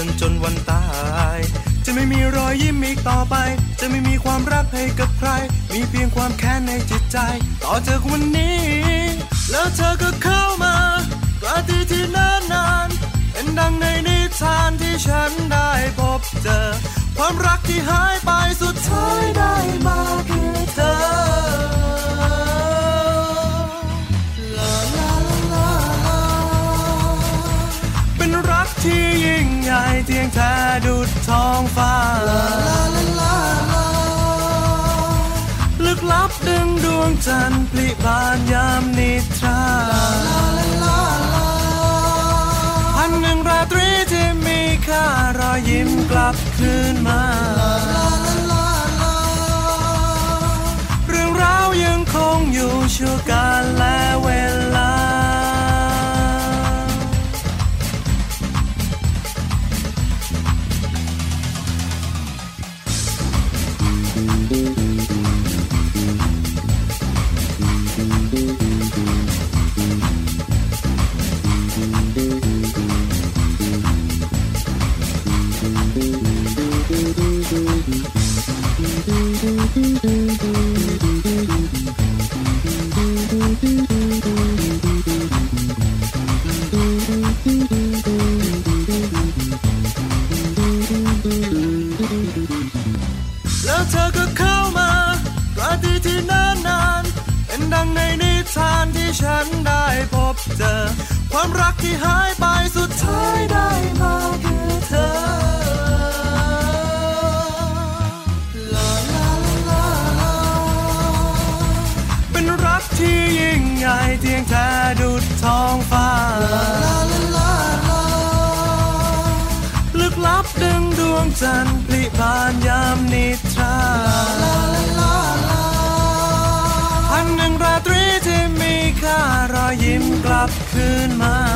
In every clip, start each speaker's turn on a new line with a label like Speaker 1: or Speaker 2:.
Speaker 1: ฉันจนวันตาย จะไม่มีรอยยิ้มอีกต่อไป จะไม่มีความรักให้กับใคร มีเพียงความแค้นในจิตใจ ต่อจากวันนี้ ท้องฟ้า ลึกลับดึงดวงจันทร์ปลิบานยามนิทราพันหนึ่งราตรีที่มีค่ารอยยิ้มกลับคืนมาเรื่องราวยังคงอยู่ชั่วกาลและเวลา ยิ่งใหญ่เทียงแท้ดุดท้องฟ้า ลึกลับดึงดวงจันทร์ปลิบานยามนิทราพันหนึ่งราตรีที่มีค่ารอยยิ้มกลับคืนมา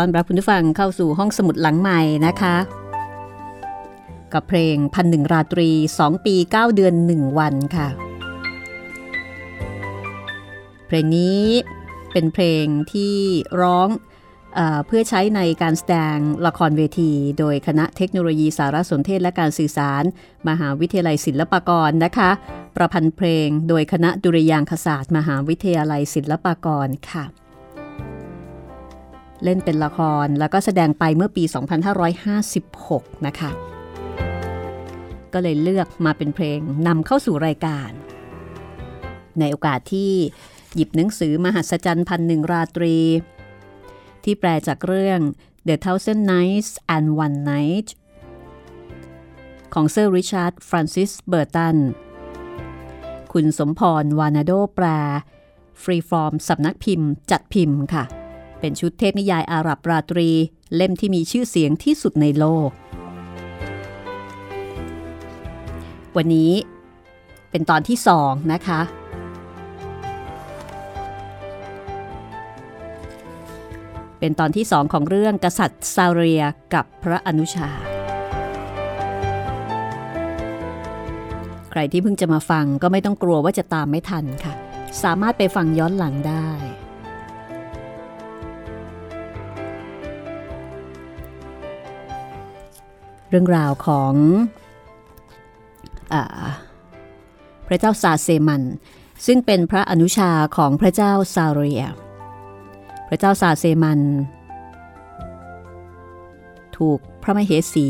Speaker 2: ตอนรับคุณผู้ฟังเข้าสู่ห้องสมุดหลังใหม่นะคะ กับเพลงพันหนึ่งราตรี 2 ปี 9 เดือน 1 วันค่ะ เพลงนี้เป็นเพลงที่ร้องเอเพื่อใช้ในการแสดงละครเวที โดยคณะเทคโนโลยีสารสนเทศและการสื่อสาร มหาวิทยาลัยศิลปากรนะคะ ประพันธ์เพลงโดยคณะดุริยางคศาสตร์ มหาวิทยาลัยศิลปากรค่ะ เล่นเป็นละครแล้วก็แสดงไปเมื่อปี 2556 นะคะ ก็เลยเลือกมาเป็นเพลงนำเข้าสู่รายการ ในโอกาสที่หยิบหนังสือมหัศจรรย์พันหนึ่งราตรี ที่แปลจากเรื่อง The Thousand Nights and One Night ของเซอร์ริชาร์ดฟรานซิสเบอร์ตัน คุณสมพร วารนาโดแปล ฟรีฟอร์มสำนักพิมพ์ จัดพิมพ์ค่ะ เป็นชุดเทพนิยายอาหรับราตรี เล่มที่มีชื่อเสียงที่สุดในโลก วันนี้เป็นตอนที่สองนะคะ เป็นตอนที่สองของเรื่องกษัตริย์ซาเรียกับพระอนุชา ใครที่เพิ่งจะมาฟังก็ไม่ต้องกลัวว่าจะตามไม่ทันค่ะ สามารถไปฟังย้อนหลังได้ เรื่องราวของอพระเจ้าซาเซมัน ซึ่งเป็นพระอนุชาของพระเจ้าซาเรีย พระเจ้าซาเซมัน ถูกพระมเหสี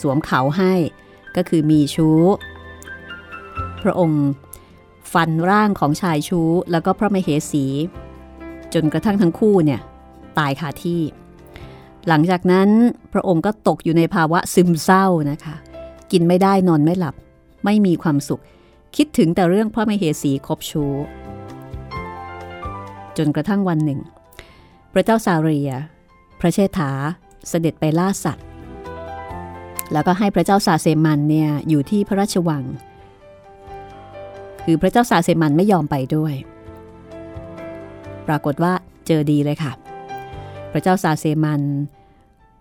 Speaker 2: สวมเขาให้ก็คือมีชู้ พระองค์ฟันร่างของชายชู้แล้วก็พระมเหสี จนกระทั่งทั้งคู่เนี่ย ตายคาที่ หลังจากนั้นพระองค์ก็ตกอยู่ในภาวะซึมเศร้านะคะ กินไม่ได้นอนไม่หลับ ไม่มีความสุข คิดถึงแต่เรื่องพระมเหสีคบชู้ จนกระทั่งวันหนึ่ง พระเจ้าซาเรีย พระเชษฐาเสด็จไปล่าสัตว์ แล้วก็ให้พระเจ้าซาเซมันเนี่ยอยู่ที่พระราชวัง คือพระเจ้าซาเซมันไม่ยอมไปด้วย ปรากฏว่าเจอดีเลยค่ะ พระเจ้าซาเซมัน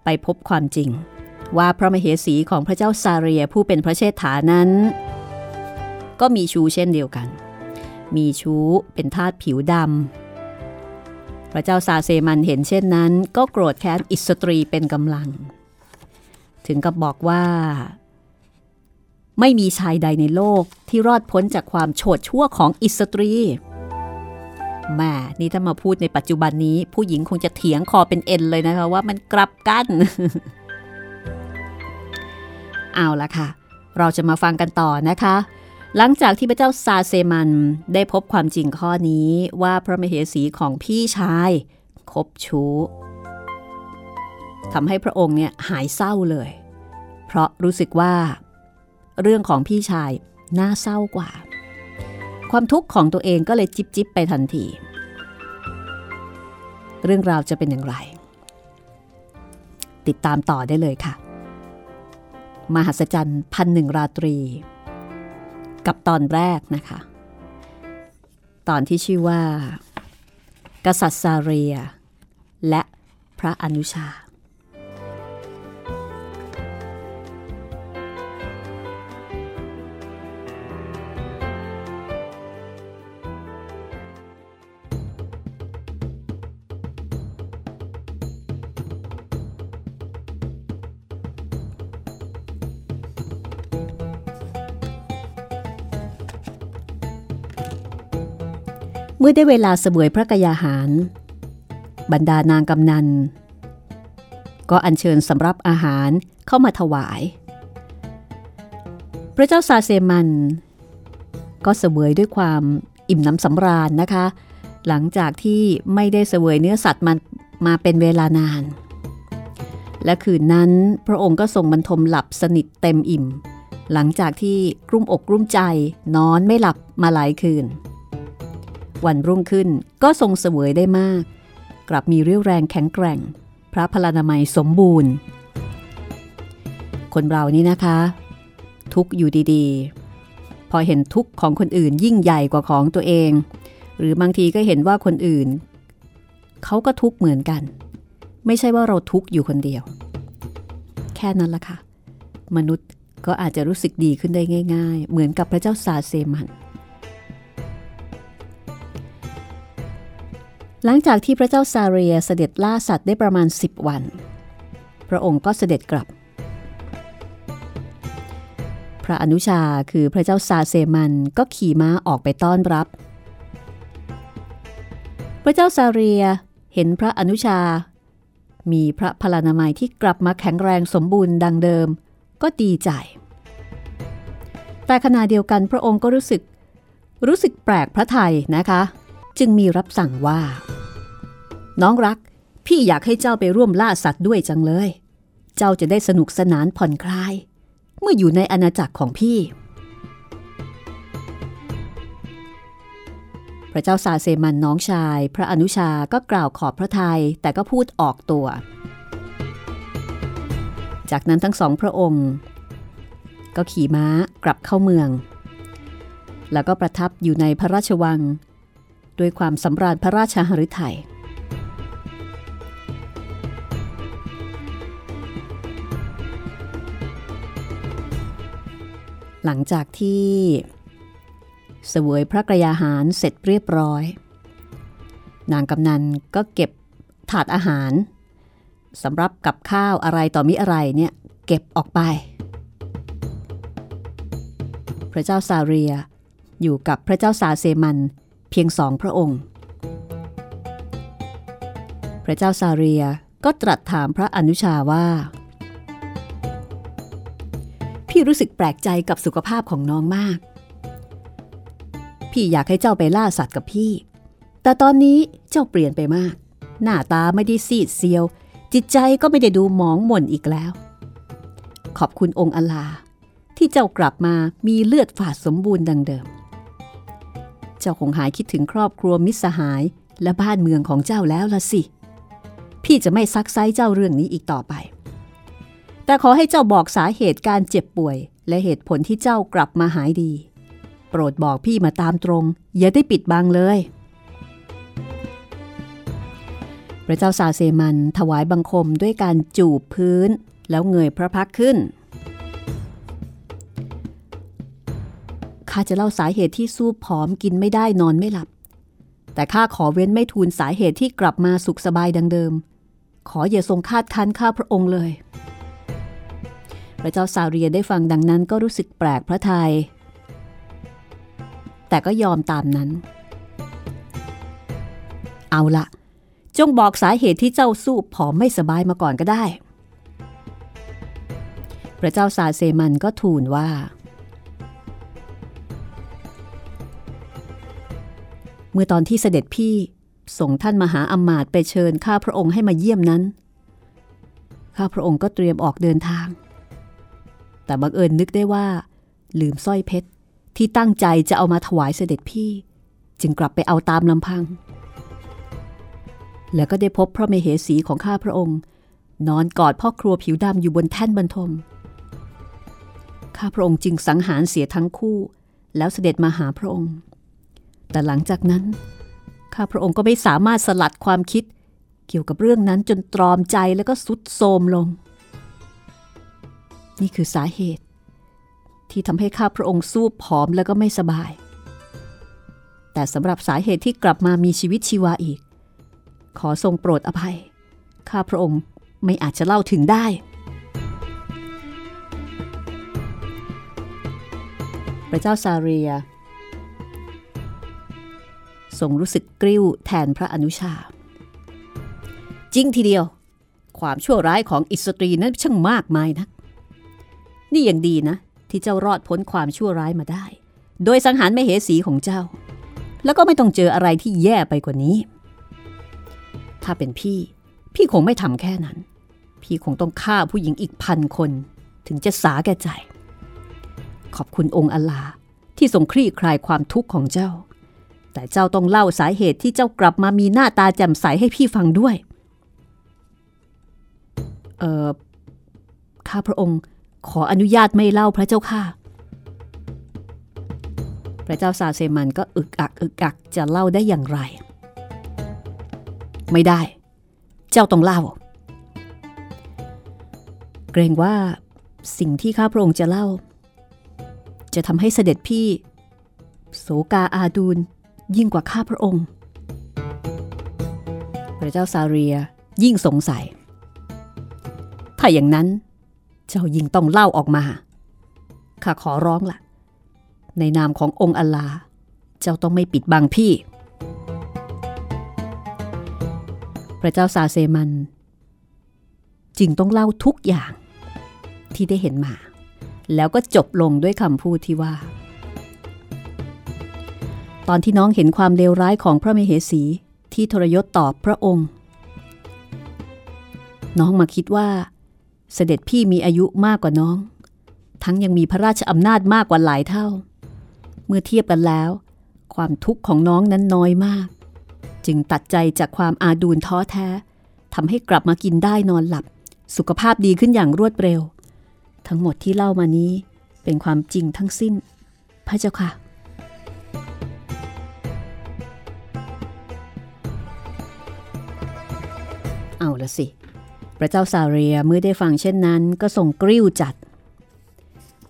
Speaker 2: ไปพบความจริง ว่าพระมเหสีของพระเจ้าซาเรียผู้เป็นพระเชษฐานั้น ก็มีชู้เช่นเดียวกัน มีชู้เป็นทาสผิวดำพระเจ้าซาเซมันเห็นเช่นนั้น ก็โกรธแค้นอิสตรีเป็นกำลัง ถึงกับบอกว่า ไม่มีชายใดในโลกที่รอดพ้นจากความโฉดชั่วของอิสตรี แม่นี่ถ้ามาพูดในปัจจุบันนี้ ผู้หญิงคงจะเถียงคอเป็นเอ็นเลยนะคะว่ามันกลับกัน เอาละค่ะ เราจะมาฟังกันต่อนะคะ หลังจากที่พระเจ้าซาเซมันได้พบความจริงข้อนี้ว่าพระมเหสีของพี่ชายคบชู้ทำให้พระองค์เนี่ยหายเศร้าเลย เพราะรู้สึกว่า เรื่องของพี่ชายน่าเศร้ากว่า ความทุกข์ของตัวเองก็เลยจิบจิบไปทันที เรื่องราวจะเป็นอย่างไร ติดตามต่อได้เลยค่ะ มหัศจรรย์พันหนึ่งราตรี กับตอนแรกนะคะ ตอนที่ชื่อว่า กษัตริย์ซาเรีย และพระอนุชา อได้เวลาเสวยพระกยาหาร บรรดานางกำนัน ก็อัญเชิญสำรับอาหารเข้ามาถวาย พระเจ้าซาเซมัน ก็เสวยด้วยความอิ่มน้ำสำราญนะคะ หลังจากที่ไม่ได้เสวยเนื้อสัตว์มันมาเป็นเวลานาน และคืนนั้นพระองค์ก็ทรงบรรทมหลับสนิทเต็มอิ่ม หลังจากที่กลุ้มอกกลุ้มใจนอนไม่หลับมาหลายคืน วันรุ่งขึ้นก็ทรงเสวยได้มาก กลับมีเรี่ยวแรงแข็งแกร่ง พระพลานามัยสมบูรณ์ คนเรานี่นะคะ ทุกอยู่ดีๆ พอเห็นทุกของคนอื่นยิ่งใหญ่กว่าของตัวเอง หรือบางทีก็เห็นว่าคนอื่น เขาก็ทุกเหมือนกัน ไม่ใช่ว่าเราทุกอยู่คนเดียว แค่นั้นละค่ะ มนุษย์ก็อาจจะรู้สึกดีขึ้นได้ง่าย ๆ เหมือนกับพระเจ้าซาเซมัน หลังจากที่พระเจ้าซาเรียเสด็จล่าสัตว์ได้ประมาณ 10 วัน พระองค์ก็เสด็จกลับ พระอนุชาคือพระเจ้าซาเซมันก็ขี่ม้าออกไปต้อนรับ พระเจ้าซาเรียเห็นพระอนุชา มีพระพลานามัยที่กลับมาแข็งแรงสมบูรณ์ดังเดิม ก็ดีใจ แต่ขณะเดียวกันพระองค์ก็รู้สึก รู้สึกแปลกพระไทยนะคะ จึงมีรับสั่งว่า น้องรัก พี่อยากให้เจ้าไปร่วมล่าสัตว์ด้วยจังเลย เจ้าจะได้สนุกสนานผ่อนคลาย เมื่ออยู่ในอาณาจักรของพี่ พระเจ้าซาเซมันน้องชาย พระอนุชาก็กล่าวขอบพระทัยแต่ก็พูดออกตัว จากนั้นทั้งสองพระองค์ ก็ขี่ม้ากลับเข้าเมืองแล้วก็ประทับอยู่ในพระราชวัง ด้วยความสำราญพระราชหฤทยัยหลังจากที่เสวยพระกระยาหารเสร็จเรียบร้อย นางกำนันก็เก็บถาดอาหารสำหรับกับข้าวอะไรต่อมิอะไรเนี่ยเก็บออกไป พระเจ้าซาเรียอยู่กับพระเจ้าซาเซมัน เพียงสองพระองค์ พระเจ้าซาเรียก็ตรัสถามพระอนุชาว่า พี่รู้สึกแปลกใจกับสุขภาพของน้องมาก พี่อยากให้เจ้าไปล่าสัตว์กับพี่ แต่ตอนนี้เจ้าเปลี่ยนไปมาก หน้าตาไม่ได้ซีดเซียว จิตใจก็ไม่ได้ดูหมองหม่นอีกแล้ว ขอบคุณองค์อลาที่เจ้ากลับมามีเลือดฝาดสมบูรณ์ดังเดิม เจ้าคงหายคิดถึงครอบครัวมิตรสหายและบ้านเมืองของเจ้าแล้วละสิ พี่จะไม่ซักไซเจ้าเรื่องนี้อีกต่อไป แต่ขอให้เจ้าบอกสาเหตุการเจ็บป่วย และเหตุผลที่เจ้ากลับมาหายดี โปรดบอกพี่มาตามตรง อย่าได้ปิดบังเลย พระเจ้าซาเซมันถวายบังคมด้วยการจูบพื้น แล้วเงยพระพักขึ้น ข้าจะเล่าสาเหตุที่สู้ผอมกินไม่ได้นอนไม่หลับ แต่ข้าขอเว้นไม่ทูลสาเหตุที่กลับมาสุขสบายดังเดิม ขออย่าทรงคาดคั้นข้าพระองค์เลย พระเจ้าซาเรียได้ฟังดังนั้นก็รู้สึกแปลกพระทยัยแต่ก็ยอมตามนั้น เอาละจงบอกสาเหตุที่เจ้าสู้ผอมไม่สบายมาก่อนก็ได้ พระเจ้าซาเซมันก็ทูลว่า เมื่อตอนที่เสด็จพี่ส่งท่านมหาอมาตย์ไปเชิญข้าพระองค์ให้มาเยี่ยมนั้น ข้าพระองค์ก็เตรียมออกเดินทาง แต่บังเอิญนึกได้ว่า ลืมสร้อยเพชรที่ตั้งใจจะเอามาถวายเสด็จพี่ จึงกลับไปเอาตามลำพัง แล้วก็ได้พบพระเมเหสีของข้าพระองค์ นอนกอดพ่อครัวผิวดำอยู่บนแท่นบรรทม ข้าพระองค์จึงสังหารเสียทั้งคู่ แล้วเสด็จมาหาพระองค์ แต่หลังจากนั้น ข้าพระองค์ก็ไม่สามารถสลัดความคิด เกี่ยวกับเรื่องนั้นจนตรอมใจแล้วก็สุดโทมลง นี่คือสาเหตุ ที่ทำให้ข้าพระองค์สู้ผอมแล้วก็ไม่สบาย แต่สำหรับสาเหตุที่กลับมามีชีวิตชีวาอีก ขอทรงโปรดอภัย ข้าพระองค์ไม่อาจจะเล่าถึงได้พระเจ้าซาเรีย ทรงรู้สึกกริ้วแทนพระอนุชา จริงทีเดียว ความชั่วร้ายของอิสตรีนั้นช่างมากมายนะนี่ยังดีนะ ที่เจ้ารอดพ้นความชั่วร้ายมาได้ โดยสังหารไม่เหสีของเจ้า แล้วก็ไม่ต้องเจออะไรที่แย่ไปกว่านี้ ถ้าเป็นพี่ พี่คงไม่ทำแค่นั้น พี่คงต้องฆ่าผู้หญิงอีกพันคน ถึงจะสาแก่ใจ ขอบคุณองค์อลาที่ทรงคลี่คลายความทุกข์ของเจ้า แต่เจ้าต้องเล่าสาเหตุที่เจ้ากลับมามีหน้าตาแจ่มใสให้พี่ฟังด้วย เอ่อข้าพระองค์ขออนุญาตไม่เล่าพระเจ้าค่ะ พระเจ้าซาเซมันก็อึกอักอึกอักจะเล่าได้อย่างไร ไม่ได้ เจ้าต้องเล่า เกรงว่าสิ่งที่ข้าพระองค์จะเล่า จะทำให้เสด็จพี่ โสกาอาดูล ยิ่งกว่าข้าพระองค์ พระเจ้าซาเรียยิ่งสงสัย ถ้าอย่างนั้น เจ้ายิ่งต้องเล่าออกมา ข้าขอร้องละ่ะ ในนามขององค์อัลลา เจ้าต้องไม่ปิดบังพี่ พระเจ้าซาเซมัน จึงต้องเล่าทุกอย่างที่ได้เห็นมา แล้วก็จบลงด้วยคำพูดที่ว่า ตอนที่น้องเห็นความเลวร้ายของพระมเหสีที่ทรยศตอบพระองค์ น้องมาคิดว่า เสด็จพี่มีอายุมากกว่าน้อง ทั้งยังมีพระราชอำนาจมากกว่าหลายเท่า เมื่อเทียบกันแล้ว ความทุกข์ของน้องนั้นน้อยมาก จึงตัดใจจากความอาดูลท้อแท้ทำให้กลับมากินได้นอนหลับ สุขภาพดีขึ้นอย่างรวดเร็ว ทั้งหมดที่เล่ามานี้เป็นความจริงทั้งสิ้น พระเจ้าค่ะ เอาละสิ พระเจ้าซาเรียเมื่อได้ฟังเช่นนั้นก็ส่งกริ้วจัด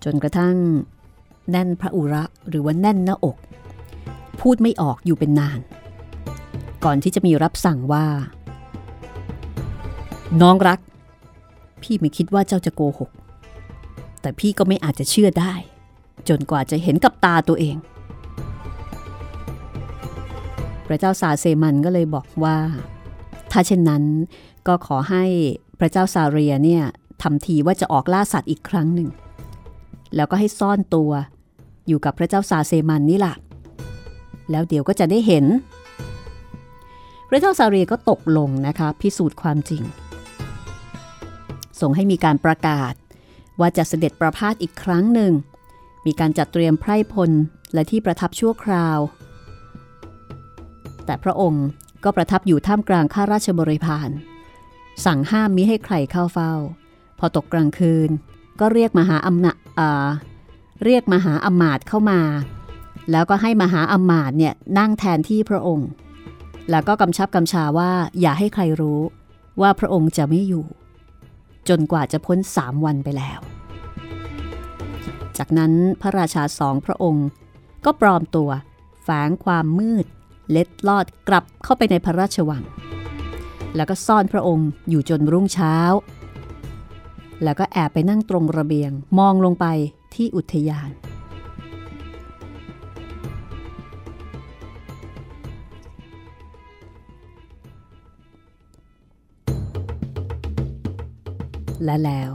Speaker 2: จนกระทั่งแน่นพระอุระหรือว่าแน่นหน้าอก พูดไม่ออกอยู่เป็นนาน ก่อนที่จะมีรับสั่งว่า น้องรัก พี่ไม่คิดว่าเจ้าจะโกหก แต่พี่ก็ไม่อาจจะเชื่อได้ จนกว่าจะเห็นกับตาตัวเอง พระเจ้าซาเซมันก็เลยบอกว่า ถ้าเช่นนั้นก็ขอให้พระเจ้าซาเรียเนี่ยทำทีว่าจะออกล่าสัตว์อีกครั้งหนึ่ง แล้วก็ให้ซ่อนตัวอยู่กับพระเจ้าซาเซมันนี่แหละแล้วเดี๋ยวก็จะได้เห็น พระเจ้าซาเรียก็ตกลงนะคะ พิสูจน์ความจริง ส่งให้มีการประกาศว่าจะเสด็จประพาสอีกครั้งหนึ่ง มีการจัดเตรียมไพร่พลและที่ประทับชั่วคราว แต่พระองค์ ก็ประทับอยู่ท่ามกลางข้าราชบริพาร สั่งห้ามมิให้ใครเข้าเฝ้า พอตกกลางคืน ก็เรียกมหาอำนาเรียกมหาอมาตย์เข้ามา แล้วก็ให้มหาอมาตย์เนี่ยนั่งแทนที่พระองค์ แล้วก็กำชับกำชาว่าอย่าให้ใครรู้ว่าพระองค์จะไม่อยู่ จนกว่าจะพ้นสามวันไปแล้ว จากนั้นพระราชาสองพระองค์ ก็ปลอมตัวแฝงความมืด เล็ดลอดกลับเข้าไปในพระราชวัง แล้วก็ซ่อนพระองค์อยู่จนรุ่งเช้า แล้วก็แอบไปนั่งตรงระเบียงมองลงไปที่อุทยาน และแล้ว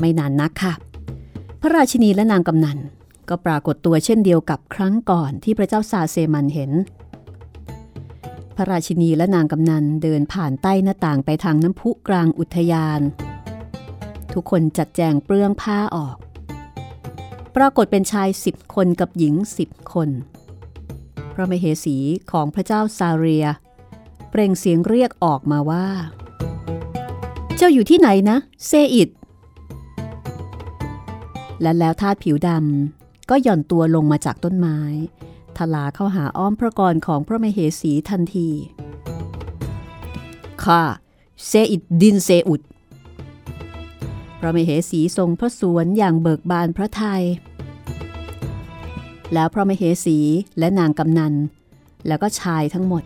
Speaker 2: ไม่นานนักค่ะ พระราชินีและนางกำนัน ก็ปรากฏตัวเช่นเดียวกับครั้งก่อนที่พระเจ้าซาเซมันเห็น พระราชินีและนางกำนันเดินผ่านใต้หน้าต่างไปทางน้ำพุกลางอุทยาน ทุกคนจัดแจงเปลื้องผ้าออก ปรากฏเป็นชายสิบคนกับหญิงสิบคน พระมเหสีของพระเจ้าซาเรีย เปล่งเสียงเรียกออกมาว่า เจ้าอยู่ที่ไหนนะ เซอิดและแล้วทาสผิวดำ ก็หย่อนตัวลงมาจากต้นไม้ทลาเข้าหาอ้อมพระกรของพระมเหสีทันทีข้าเซอิดดินเซอุดพระมเหสีทรงพระสวนอย่างเบิกบานพระทัยแล้วพระมเหสีและนางกำนัน แล้วก็ชายทั้งหมด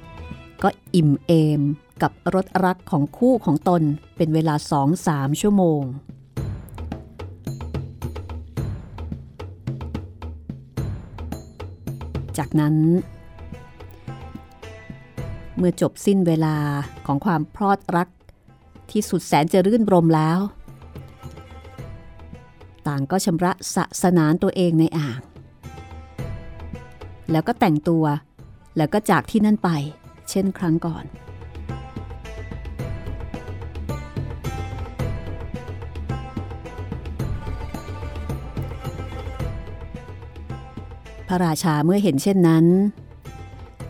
Speaker 2: ก็อิ่มเอมกับรถรักของคู่ของตนเป็นเวลาสองสามชั่วโมง จากนั้น เมื่อจบสิ้นเวลาของความพรอดรักที่สุดแสนจะรื่นรมแล้ว ต่างก็ชำระสะสนานตัวเองในอ่าง แล้วก็แต่งตัวแล้วก็จากที่นั่นไป เช่นครั้งก่อน ระราชาเมื่อเห็นเช่นนั้น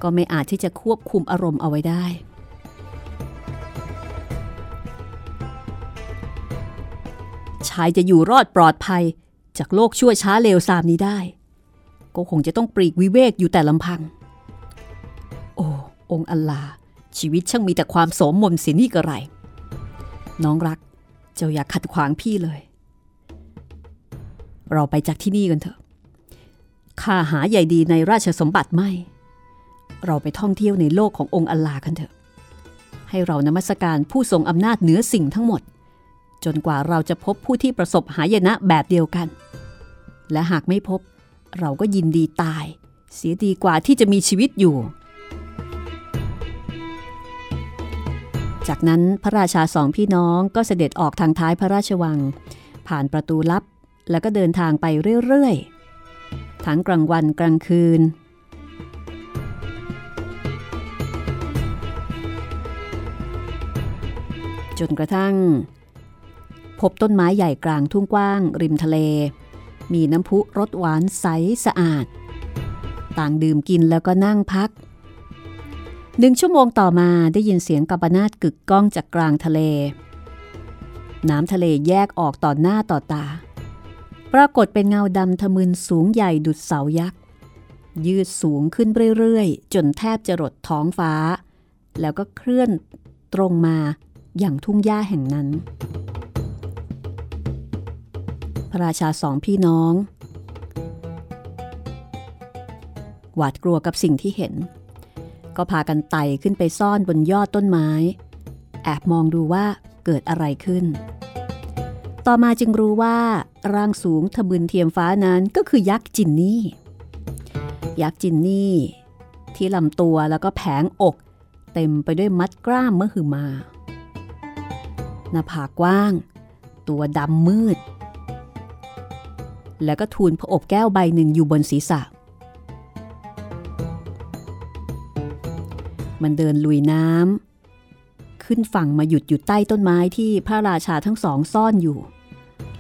Speaker 2: ก็ไม่อาจที่จะควบคุมอารมณ์เอาไว้ได้ ชายจะอยู่รอดปลอดภัยจากโลกชั่วช้าเลวทรามนี้ได้ ก็คงจะต้องปลีกวิเวกอยู่แต่ลำพัง โอ้องค์อัลลา ชีวิตช่างมีแต่ความโสมมนเสียนี่กระไร น้องรัก เจ้าอย่าขัดขวางพี่เลย เราไปจากที่นี่กันเถอะ ข้าหาใหญ่ดีในราชสมบัติไม่ เราไปท่องเที่ยวในโลกขององค์อัลลากันเถอะ ให้เรานมัสการผู้ทรงอำนาจเหนือสิ่งทั้งหมด จนกว่าเราจะพบผู้ที่ประสบหายนะแบบเดียวกัน และหากไม่พบ เราก็ยินดีตาย เสียดีกว่าที่จะมีชีวิตอยู่ จากนั้นพระราชาสองพี่น้องก็เสด็จออกทางท้ายพระราชวัง ผ่านประตูลับ แล้วก็เดินทางไปเรื่อยๆ ทั้งกลางวันกลางคืน จนกระทั่ง พบต้นไม้ใหญ่กลางทุ่งกว้าง ริมทะเล มีน้ำพุรสหวานใสสะอาด ต่างดื่มกินแล้วก็นั่งพักหนึ่งชั่วโมงต่อมาได้ยินเสียงกับนาดกึกก้องจากกลางทะเล น้ำทะเลแยกออกต่อหน้าต่อตา ปรากฏเป็นเงาดำทะมึนสูงใหญ่ดุดเสายักษ์ ยืดสูงขึ้นเรื่อยๆ จนแทบจะรดท้องฟ้า แล้วก็เคลื่อนตรงมาอย่างทุ่งหญ้าแห่งนั้น พระราชาสองพี่น้อง หวาดกลัวกับสิ่งที่เห็น ก็พากันไต่ขึ้นไปซ่อนบนยอดต้นไม้ แอบมองดูว่าเกิดอะไรขึ้น ต่อมาจึงรู้ว่า ร่างสูงทะบึนเทียมฟ้านั้นก็คือยักษ์จินนี่ ยักษ์จินนี่ ที่ลำตัวแล้วก็แผงอก เต็มไปด้วยมัดกล้ามเมื่อหึมาหน้าผากกว้าง ตัวดำมืด แล้วก็ทูลพระอบแก้วใบหนึ่งอยู่บนศีรษะ มันเดินลุยน้ำขึ้นฝั่งมาหยุดอยู่ใต้ต้นไม้ที่พระราชาทั้งสองซ่อนอยู่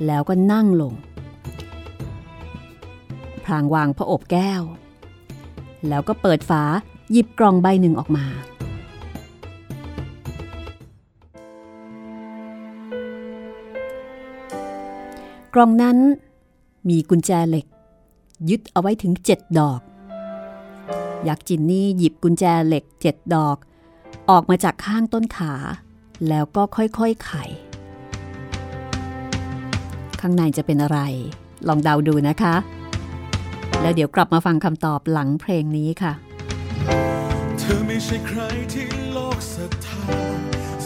Speaker 2: แล้วก็นั่งลงพรางวางพระอบแก้ว แล้วก็เปิดฝาหยิบกล่องใบหนึ่งออกมา กล่องนั้นมีกุญแจเหล็ก ยึดเอาไว้ถึงเจ็ดดอก ยักษ์จินนี่หยิบกุญแจเหล็กเจ็ดดอก ออกมาจากข้างต้นขา แล้วก็ค่อยๆไข ข้างในจะเป็นอะไร ลองเดาดูนะคะ แล้วเดี๋ยวกลับมาฟังคำตอบหลังเพลงนี้ค่ะ
Speaker 3: เธอไม่ใช่ใครที่โลกศรัทธา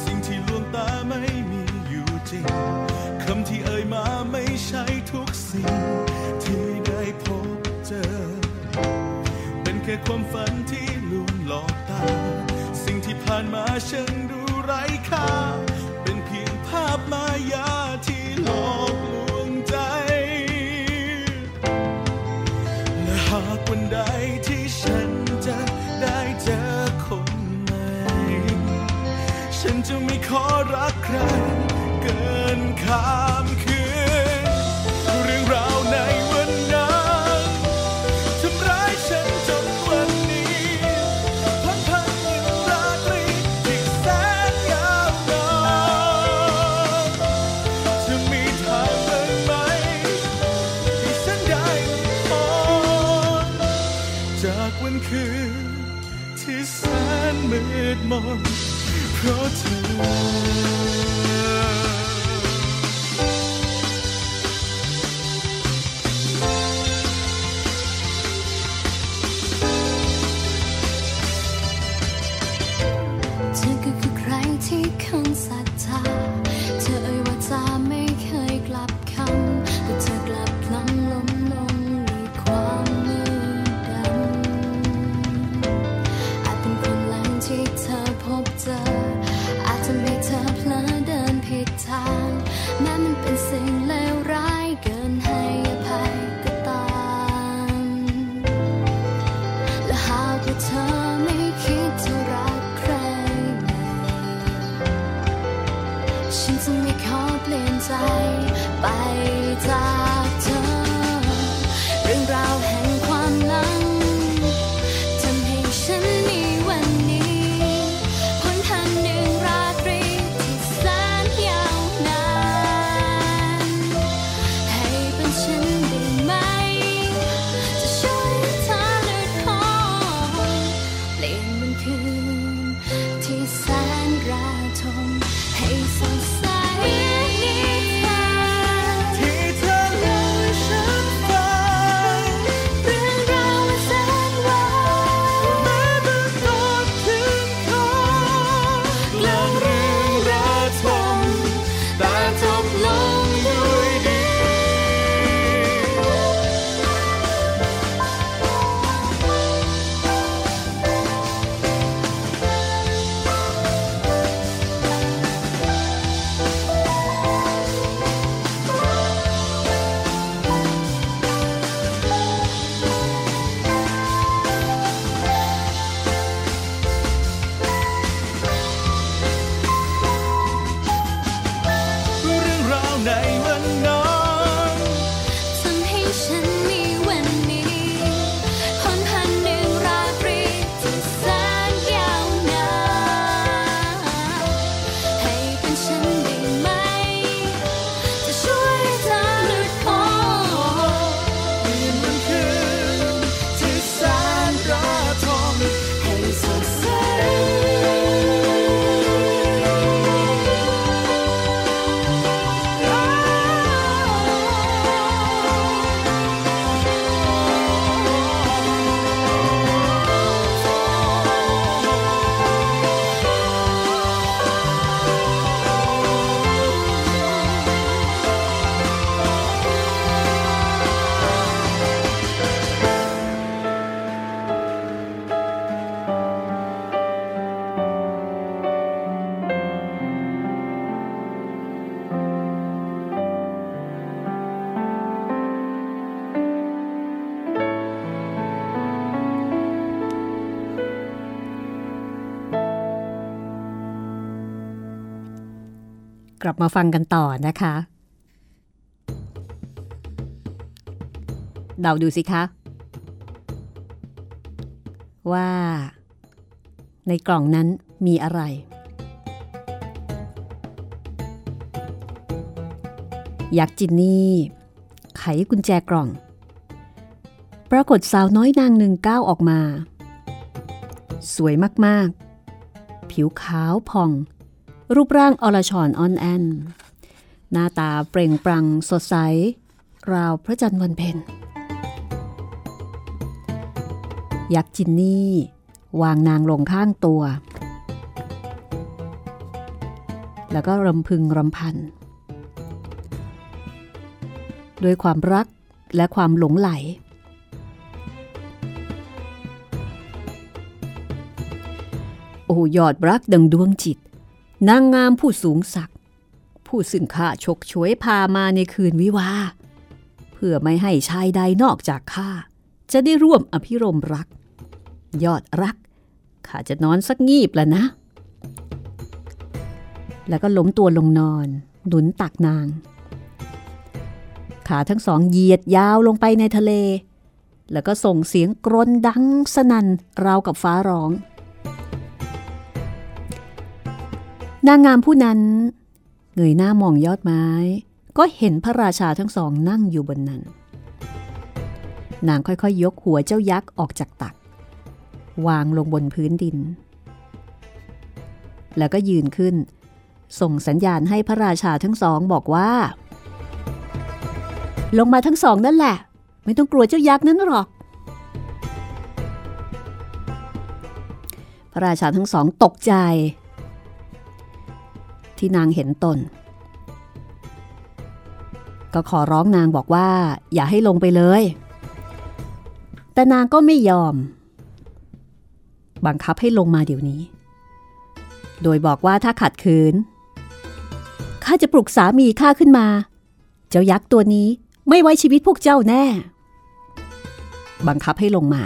Speaker 3: สิ่งที่ลวงตาไม่มีอยู่จริงคำที่เอ่ยมาไม่ใช่ทุกสิ่ง ที่ได้พบเจอ เป็นแค่ความฝันที่ลวงหลอกตา สิ่งที่ผ่านมาฉันดูไร้ค่า ฉันจะไม่ขอรักใคร เกินคำะเลั
Speaker 4: บมา
Speaker 2: ฟังกันต่อนะคะเดาดูสิคะ ว่า ในกล่องนั้นมีอะไร ยักษ์จินนี่ไขกุญแจกล่อง ปรากฏสาวน้อยนางหนึ่งก้าวออกมา สวยมาก ๆ ผิวขาวผ่อง รูปร่างอรชอ่อนแอนหน้าตาเปล่งปลั่งสดใส ราวพระจันทร์วันเพ็ญยักษ์จินนี่ วางนางลงข้างตัว แล้วก็รำพึงรำพันด้วยความรักและความหลงไหล โอ้ยอดรักดังดวงจิต นางงามผู้สูงศักดิ์ผู้ซึ่งข้าชกช่วยพามาในคืนวิวา เพื่อไม่ให้ชายใดนอกจากข้าจะได้ร่วมอภิรมรัก ยอดรักข้าจะนอนสักงีบแล้วนะ แล้วก็ล้มตัวลงนอน หนุนตักนาง ขาทั้งสองเหยียดยาวลงไปในทะเล แล้วก็ส่งเสียงกรนดังสนั่นราวกับฟ้าร้อง นางงามผู้นั้นเงยหน้ามองยอดไม้ ก็เห็นพระราชาทั้งสองนั่งอยู่บนนั้น นางค่อยๆยยกหัวเจ้ายักษ์ออกจากตัก วางลงบนพื้นดิน แล้วก็ยืนขึ้น ส่งสัญญาณให้พระราชาทั้งสองบอกว่า ลงมาทั้งสองนั่นแหละ ไม่ต้องกลัวเจ้ายักษ์นั้นหรอก พระราชาทั้งสองตกใจ ที่นางเห็นตน ก็ขอร้องนางบอกว่า อย่าให้ลงไปเลย แต่นางก็ไม่ยอม บังคับให้ลงมาเดี๋ยวนี้ โดยบอกว่าถ้าขัดขืนข้าจะปลุกสามีข้าขึ้นมา เจ้ายักษ์ตัวนี้ไม่ไว้ชีวิตพวกเจ้าแน่ บังคับให้ลงมา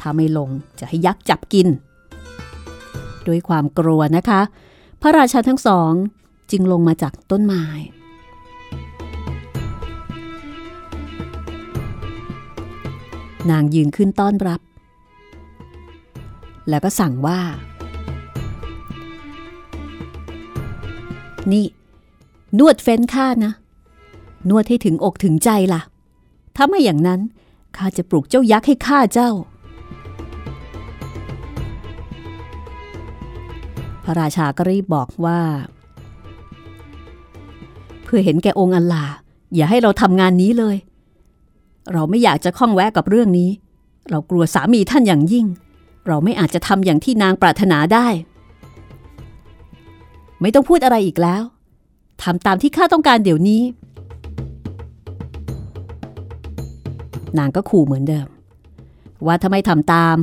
Speaker 2: ถ้าไม่ลงจะให้ยักษ์จับกิน ด้วยความกลัวนะคะ พระราชาทั้งสองจึงลงมาจากต้นไม้นางยืนขึ้นต้อนรับ แล้วก็สั่งว่า นี่ นวดเฟ้นข้านะ นวดให้ถึงอกถึงใจล่ะ ถ้าไม่อย่างนั้นข้าจะปลุกเจ้ายักษ์ให้ข้าเจ้า พระราชาก็รีบบอกว่า เพื่อเห็นแก่องค์อัลลาอย่าให้เราทำงานนี้เลย เราไม่อยากจะข้องแวะกับเรื่องนี้ เรากลัวสามีท่านอย่างยิ่ง เราไม่อาจจะทำอย่างที่นางปรารถนาได้ ไม่ต้องพูดอะไรอีกแล้วทำตามที่ข้าต้องการเดี๋ยวนี้ นางก็ขู่เหมือนเดิม ว่าถ้าไม่ทำตาม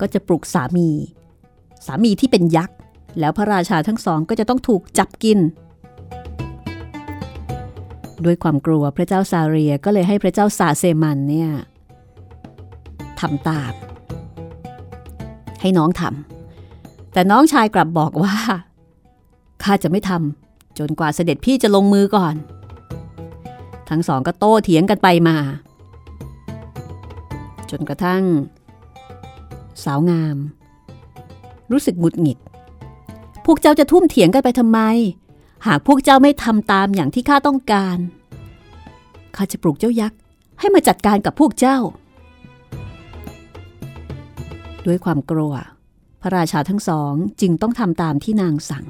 Speaker 2: ก็จะปลุกสามี สามีที่เป็นยักษ์ แล้วพระราชาทั้งสองก็จะต้องถูกจับกิน ด้วยความกลัวพระเจ้าซาเรียก็เลยให้พระเจ้าซาเซมันเนี่ยทำตามให้น้องทำแต่น้องชายกลับบอกว่าข้าจะไม่ทำจนกว่าเสด็จพี่จะลงมือก่อน ทั้งสองก็โต้เถียงกันไปมา จนกระทั่ง สาวงาม รู้สึกหงุดหงิด พวกเจ้าจะทุ่มเถียงกันไปทำไม หากพวกเจ้าไม่ทำตามอย่างที่ข้าต้องการ ข้าจะปลุกเจ้ายักษ์ให้มาจัดการกับพวกเจ้า ด้วยความกลัว พระราชาทั้งสองจึงต้องทำตามที่นางสั่ง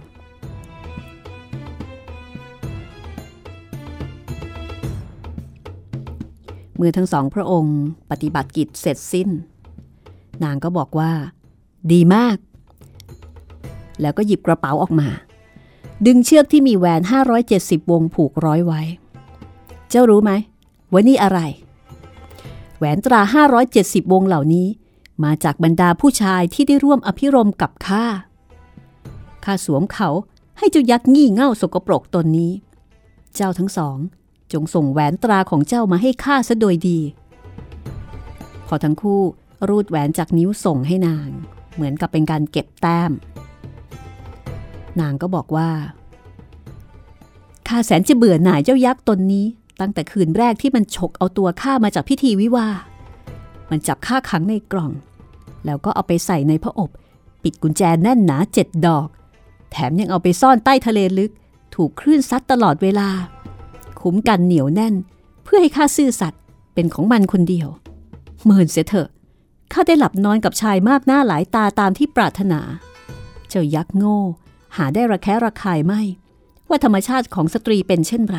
Speaker 2: เมื่อทั้งสองพระองค์ปฏิบัติกิจเสร็จสิ้น นางก็บอกว่า ดีมาก แล้วก็หยิบกระเป๋าออกมา ดึงเชือกที่มีแหวน 570 วงผูกร้อยไว้ เจ้ารู้ไหมว่านี่อะไร แหวนตรา 570 วงเหล่านี้ มาจากบรรดาผู้ชายที่ได้ร่วมอภิรมกับข้าข้าสวมเขาให้เจ้ายักษ์งี่เง่าสกปรกตนนี้ เจ้าทั้งสอง จงส่งแหวนตราของเจ้ามาให้ข้าซะโดยดี พอทั้งคู่รูดแหวนจากนิ้วส่งให้นาง เหมือนกับเป็นการเก็บแต้ม นางก็บอกว่าข้าแสนจะเบื่อหน่ายเจ้ายักษ์ตนนี้ ตั้งแต่คืนแรกที่มันฉกเอาตัวข้ามาจากพิธีวิวา มันจับข้าขังในกล่อง แล้วก็เอาไปใส่ในพระอบ ปิดกุญแจแน่นหนาเจ็ดดอก แถมยังเอาไปซ่อนใต้ทะเลลึก ถูกคลื่นซัดตลอดเวลา คุ้มกันเหนียวแน่น เพื่อให้ข้าซื่อสัตย์เป็นของมันคนเดียวเมินเสียเถอะข้าได้หลับนอนกับชายมากหน้าหลายตาตามที่ปรารถนา เจ้ายักษ์โง่ หาได้ระแคะระคายไม่ ว่าธรรมชาติของสตรีเป็นเช่นไร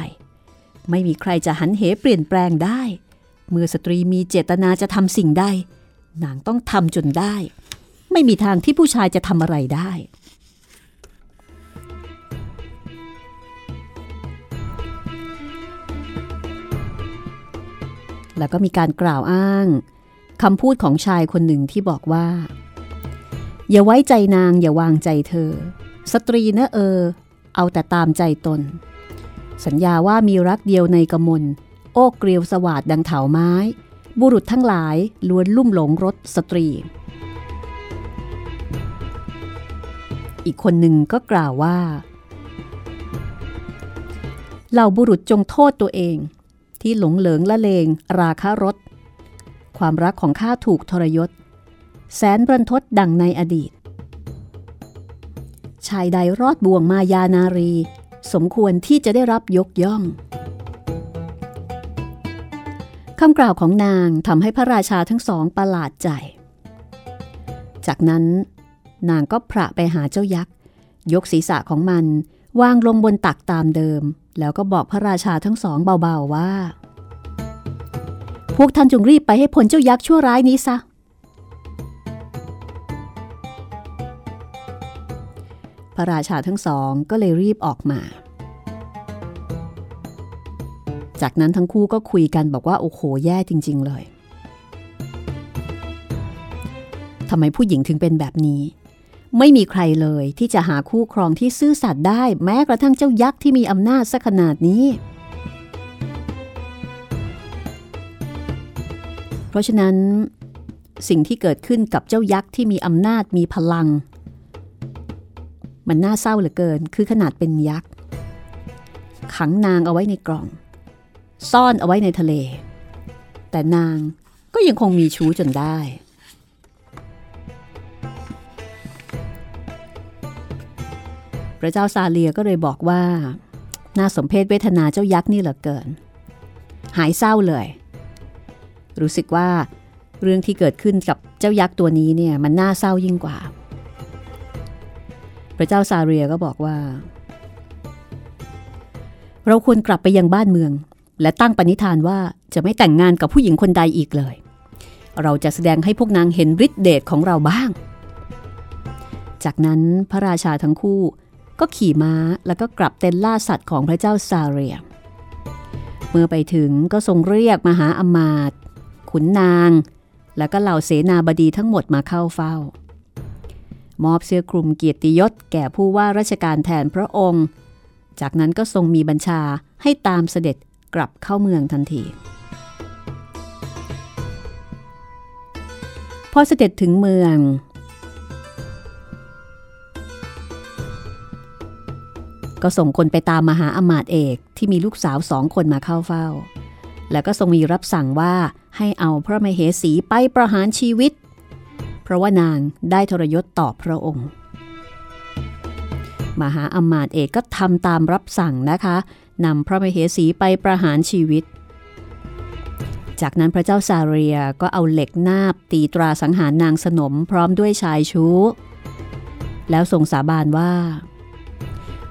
Speaker 2: ไม่มีใครจะหันเหเปลี่ยนแปลงได้ เมื่อสตรีมีเจตนาจะทำสิ่งใดนางต้องทำจนได้ ไม่มีทางที่ผู้ชายจะทำอะไรได้แล้วก็มีการกล่าวอ้างคำพูดของชายคนหนึ่งที่บอกว่า อย่าไว้ใจนางอย่าวางใจเธอ สตรีนะเออ เอาแต่ตามใจตน สัญญาว่ามีรักเดียวในกมล โอ้เกลียวสวาดดังเถาไม้ บุรุษทั้งหลายล้วนลุ่มหลงรสสตรี อีกคนหนึ่งก็กล่าวว่าเหล่าบุรุษจงโทษตัวเอง ที่หลงเหลิงละเลง ราคารถ ความรักของข้าถูกทรยศ แสนรันทดดังในอดีตายใดรอดบ่วงมายานารี สมควรที่จะได้รับยกย่องคำกล่าวของนางทำให้พระราชาทั้งสองประหลาดใจ จากนั้นนางก็พระไปหาเจ้ายักษ์ ยกศีรษะของมันวางลงบนตักตามเดิม แล้วก็บอกพระราชาทั้งสองเบาๆว่า พวกท่านจงรีบไปให้พ้นเจ้ายักษ์ชั่วร้ายนี้ซะ พระราชาทั้งสองก็เลยรีบออกมา จากนั้นทั้งคู่ก็คุยกันบอกว่าโอ้โหแย่จริง ๆ เลยทำไมผู้หญิงถึงเป็นแบบนี้ ไม่มีใครเลยที่จะหาคู่ครองที่ซื่อสัตย์ได้ แม้กระทั่งเจ้ายักษ์ที่มีอำนาจสักขนาดนี้ เพราะฉะนั้นสิ่งที่เกิดขึ้นกับเจ้ายักษ์ที่มีอำนาจมีพลัง มันน่าเศร้าเหลือเกิน คือขนาดเป็นยักษ์ ขังนางเอาไว้ในกล่อง ซ่อนเอาไว้ในทะเล แต่นางก็ยังคงมีชู้จนได้ พระเจ้าซาเลียก็เลยบอกว่า น่าสมเพศเวทนาเจ้ายักษ์นี่เหลือเกิน หายเศร้าเลย รู้สึกว่าเรื่องที่เกิดขึ้นกับเจ้ายักษ์ตัวนี้เนี่ยมันน่าเศร้ายิ่งกว่า ระเจ้าซาเรียก็บอกว่า เราควรกลับไปยังบ้านเมือง และตั้งปณิธานว่าจะไม่แต่งงานกับผู้หญิงคนใดอีกเลย เราจะแสดงให้พวกนางเห็นฤทธิเดชของเราบ้าง จากนั้นพระราชาทั้งคู่ก็ขี่ม้าแล้วก็กลับเต็นล่าสัตว์ของพระเจ้าซาเรีย เมื่อไปถึงก็ทรงเรียกมหาอมาตย์ขุนนาง แล้วก็เหล่าเสนาบดีทั้งหมดมาเข้าเฝ้า มอบเสื้อคลุมเกียรติยศแก่ผู้ว่าราชการแทนพระองค์ จากนั้นก็ทรงมีบัญชาให้ตามเสด็จกลับเข้าเมืองทันที พอเสด็จถึงเมือง ก็ส่งคนไปตามมาหาอมาตย์เอกที่มีลูกสาวสองคนมาเข้าเฝ้า แล้วก็ทรงมีรับสั่งว่าให้เอาพระมเหสีไปประหารชีวิต เพราะว่านางได้ทรยศต่อพระองค์ มหาอมาตย์เอกก็ทำตามรับสั่งนะคะนำพระมเหสีไปประหารชีวิต จากนั้นพระเจ้าซาเรียก็เอาเหล็กนาบตีตราสังหารนางสนมพร้อมด้วยชายชู้ แล้วทรงสาบานว่า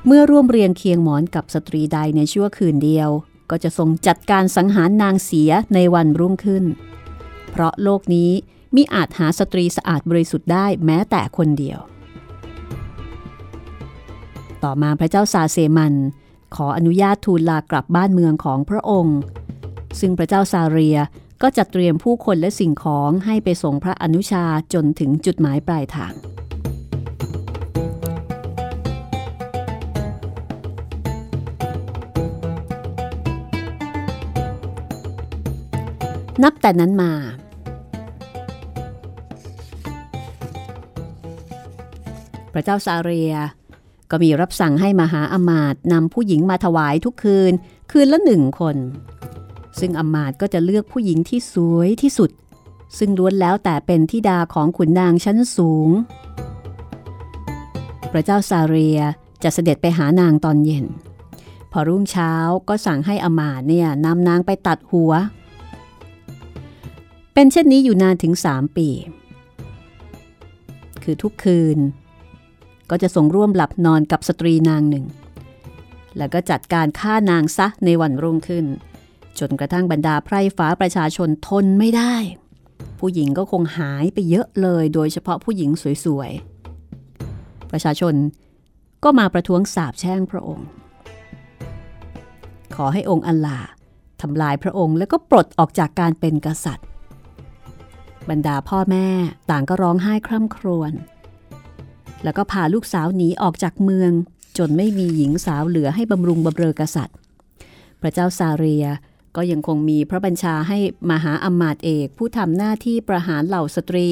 Speaker 2: เมื่อร่วมเรียงเคียงหมอนกับสตรีใดในชั่วคืนเดียว ก็จะทรงจัดการสังหารนางเสียในวันรุ่งขึ้น เพราะโลกนี้ มิอาจหาสตรีสะอาดบริสุทธิ์ได้แม้แต่คนเดียว ต่อมาพระเจ้าซาเซมัน ขออนุญาตทูลลากลับบ้านเมืองของพระองค์ ซึ่งพระเจ้าซาเรียก็จัดเตรียมผู้คนและสิ่งของให้ไปส่งพระอนุชาจนถึงจุดหมายปลายทาง นับแต่นั้นมา พระเจ้าซาเรีย ก็มีรับสั่งให้มหาอมาตย์นำผู้หญิงมาถวายทุกคืน คืนละหนึ่งคน ซึ่งอมาตย์ก็จะเลือกผู้หญิงที่สวยที่สุด ซึ่งล้วนแล้วแต่เป็นทิดาของขุนนางชั้นสูง พระเจ้าซาเรียจะเสด็จไปหานางตอนเย็น พอรุ่งเช้าก็สั่งให้อมาตย์เนี่ยนำนางไปตัดหัว เป็นเช่นนี้อยู่นานถึงสามปี คือทุกคืน ก็จะส่งร่วมหลับนอนกับสตรีนางหนึ่ง แล้วก็จัดการฆ่านางซะในวันรุ่งขึ้น จนกระทั่งบรรดาไพร่ฟ้าประชาชนทนไม่ได้ ผู้หญิงก็คงหายไปเยอะเลย โดยเฉพาะผู้หญิงสวยๆ ประชาชนก็มาประท้วงสาบแช่งพระองค์ ขอให้องค์อัลลาทำลายพระองค์แล้วก็ปลดออกจากการเป็นกษัตริย์ บรรดาพ่อแม่ต่างก็ร้องไห้คร่ำครวญ แล้วก็พาลูกสาวหนีออกจากเมือง จนไม่มีหญิงสาวเหลือให้บำรุงบำเรอกษัตริย์ พระเจ้าซาเรียก็ยังคงมีพระบัญชาให้มหาอมาตย์เอกผู้ทำหน้าที่ประหารเหล่าสตรี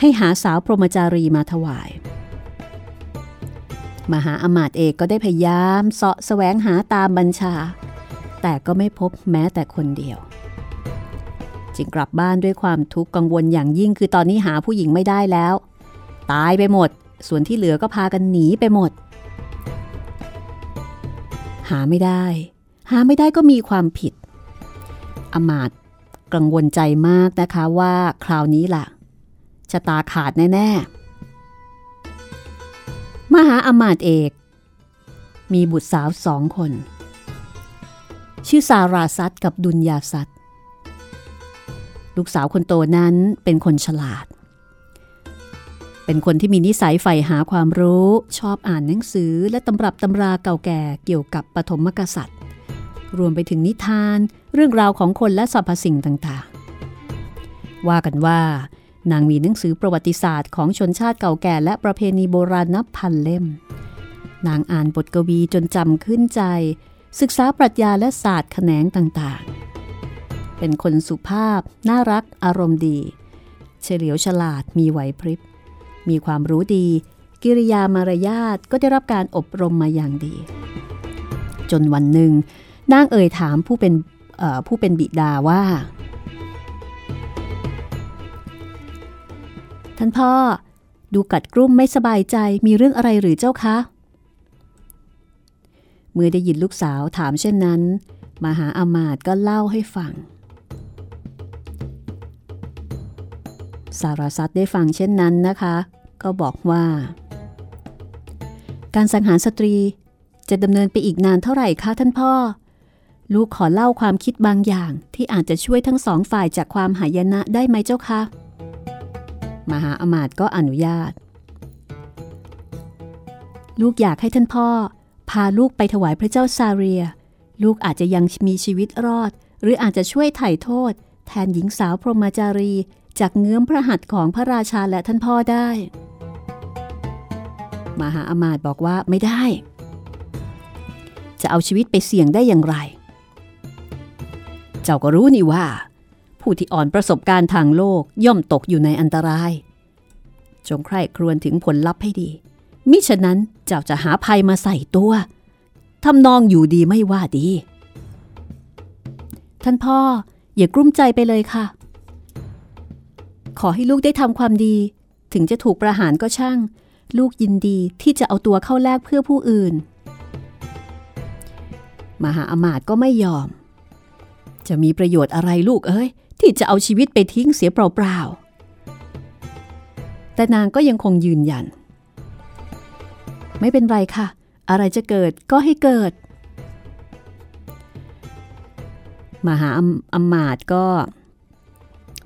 Speaker 2: ให้หาสาวพรหมจารีมาถวาย มหาอมาตย์เอกก็ได้พยายามเสาะแสวงหาตามบัญชา แต่ก็ไม่พบแม้แต่คนเดียว จึงกลับบ้านด้วยความทุกข์กังวลอย่างยิ่งคือตอนนี้หาผู้หญิงไม่ได้แล้ว ตายไปหมด ส่วนที่เหลือก็พากันหนีไปหมด หาไม่ได้ หาไม่ได้ก็มีความผิด อมาตกังวลใจมากนะคะว่าคราวนี้ล่ะชะตาขาดแน่ๆ มหาอมาตเอก มีบุตรสาวสองคน ชื่อซาราซัตกับดุนยาซัตลูกสาวคนโตนั้นเป็นคนฉลาด เป็นคนที่มีนิสัยใฝ่หาความรู้ ชอบอ่านหนังสือและตำรับตำราเก่าแก่เกี่ยวกับปฐมกษัตริย์ รวมไปถึงนิทาน เรื่องราวของคนและสรรพสิ่งต่างๆ ว่ากันว่านางมีหนังสือประวัติศาสตร์ของชนชาติเก่าแก่และประเพณีโบราณนับพันเล่ม นางอ่านบทกวีจนจำขึ้นใจ ศึกษาปรัชญาและศาสตร์แขนงต่างๆ เป็นคนสุภาพ น่ารักอารมณ์ดี เฉลียวฉลาดมีไหวพริบ มีความรู้ดี กิริยามารยาทก็ได้รับการอบรมมาอย่างดี จนวันหนึ่งนางเอ่ยถามผู้เป็นผู้เป็นบิดาว่า ท่านพ่อดูกัดกรุ่มไม่สบายใจมีเรื่องอะไรหรือเจ้าคะ เมื่อได้ยินลูกสาวถามเช่นนั้น มหาอามาตย์ก็เล่าให้ฟัง สารสัตได้ฟังเช่นนั้นนะคะ ก็บอกว่า การสังหารสตรีจะดำเนินไปอีกนานเท่าไหร่คะท่านพ่อ ลูกขอเล่าความคิดบางอย่างที่อาจจะช่วยทั้งสองฝ่ายจากความหายนะได้ไหมเจ้าคะมหาอมาตย์ก็อนุญาต ลูกอยากให้ท่านพ่อ พาลูกไปถวายพระเจ้าซาเรีย ลูกอาจจะยังมีชีวิตรอด หรืออาจจะช่วยไถ่โทษ แทนหญิงสาวพรหมจารี จากเงื้อมพระหัตถ์ของพระราชาและท่านพ่อได้ มหาอมาตย์บอกว่าไม่ได้ จะเอาชีวิตไปเสี่ยงได้อย่างไร เจ้าก็รู้นี่ว่า ผู้ที่อ่อนประสบการณ์ทางโลกย่อมตกอยู่ในอันตราย จงใคร่ครวญถึงผลลัพธ์ให้ดี มิฉะนั้นเจ้าจะหาภัยมาใส่ตัวทำนองอยู่ดีไม่ว่าดี ท่านพ่ออย่ากลุ้มใจไปเลยค่ะ ขอให้ลูกได้ทำความดี ถึงจะถูกประหารก็ช่าง ลูกยินดีที่จะเอาตัวเข้าแลกเพื่อผู้อื่น มหาอมาตย์ก็ไม่ยอม จะมีประโยชน์อะไรลูกเอ้ย ที่จะเอาชีวิตไปทิ้งเสียเปล่าๆแต่นางก็ยังคงยืนยัน ไม่เป็นไรค่ะ อะไรจะเกิดก็ให้เกิด มหาอมาตย์ก็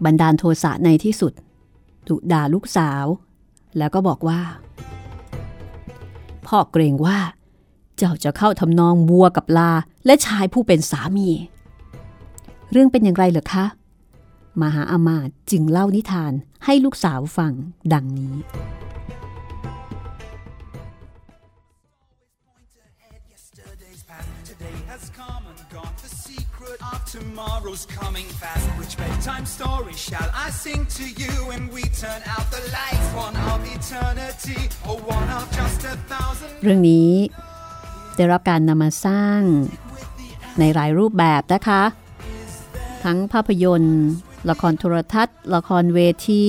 Speaker 2: บันดาลโทสะในที่สุดดุด่าลูกสาว แล้วก็บอกว่า พ่อเกรงว่า เจ้าจะเข้าทำนองบัวกับลาและชายผู้เป็นสามี เรื่องเป็นอย่างไรเหรอคะ มหาอามาตจึงเล่านิทานให้ลูกสาวฟังดังนี้
Speaker 5: Tomorrow's coming fast. Which bedtime story shall I sing to you when we turn out the lights? One of eternity or one of just a thousand
Speaker 6: เรื่องนี้ได้รับการนำมาสร้างในหลายรูปแบบนะคะ ทั้งภาพยนตร์ ละครโทรทัศน์ ละครเวที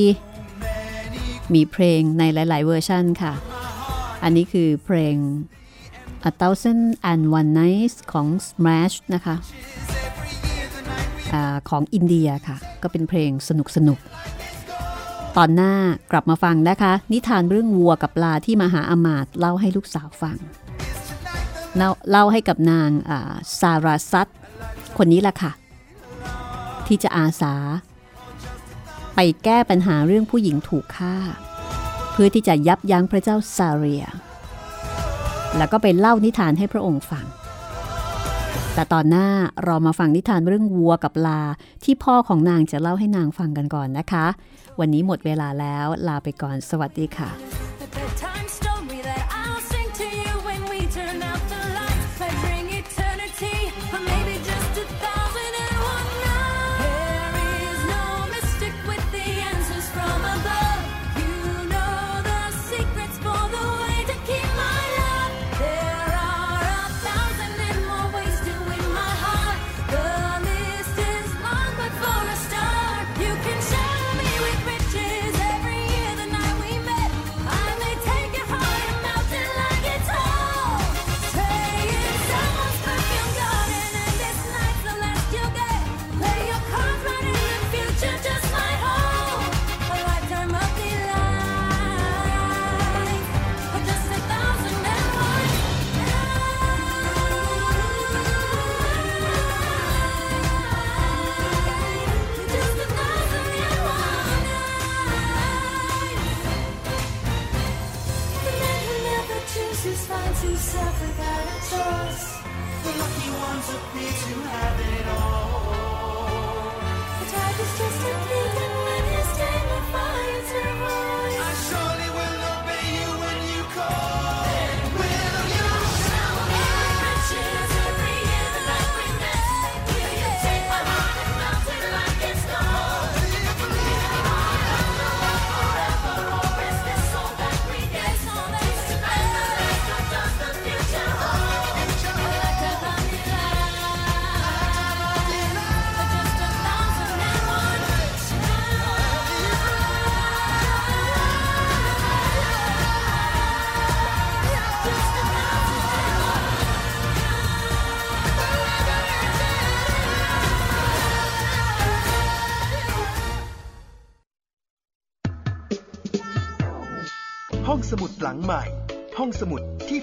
Speaker 6: มีเพลงในหลาย ๆ เวอร์ชันค่ะ อันนี้คือเพลง A Thousand and One Nights ของ Smash นะคะ อของอินเดียค่ะ ก็เป็นเพลงสนุกสนุก ตอนหน้ากลับมาฟังนะคะ นิทานเรื่องวัวกับปลาที่มหาอมาตย์เล่าให้ลูกสาวฟัง เล่าเล่าให้กับนางาซาราซัตคนนี้แหละค่ะ ที่จะอาสา ไปแก้ปัญหาเรื่องผู้หญิงถูกฆ่า เพื่อที่จะยับยั้งพระเจ้าซาเรีย แล้วก็ไปเล่านิทานให้พระองค์ฟัง แต่ตอนหน้าเรามาฟังนิทานเรื่องวัวกับลา ที่พ่อของนางจะเล่าให้นางฟังกันก่อนนะคะ วันนี้หมดเวลาแล้วลาไปก่อนสวัสดีค่ะ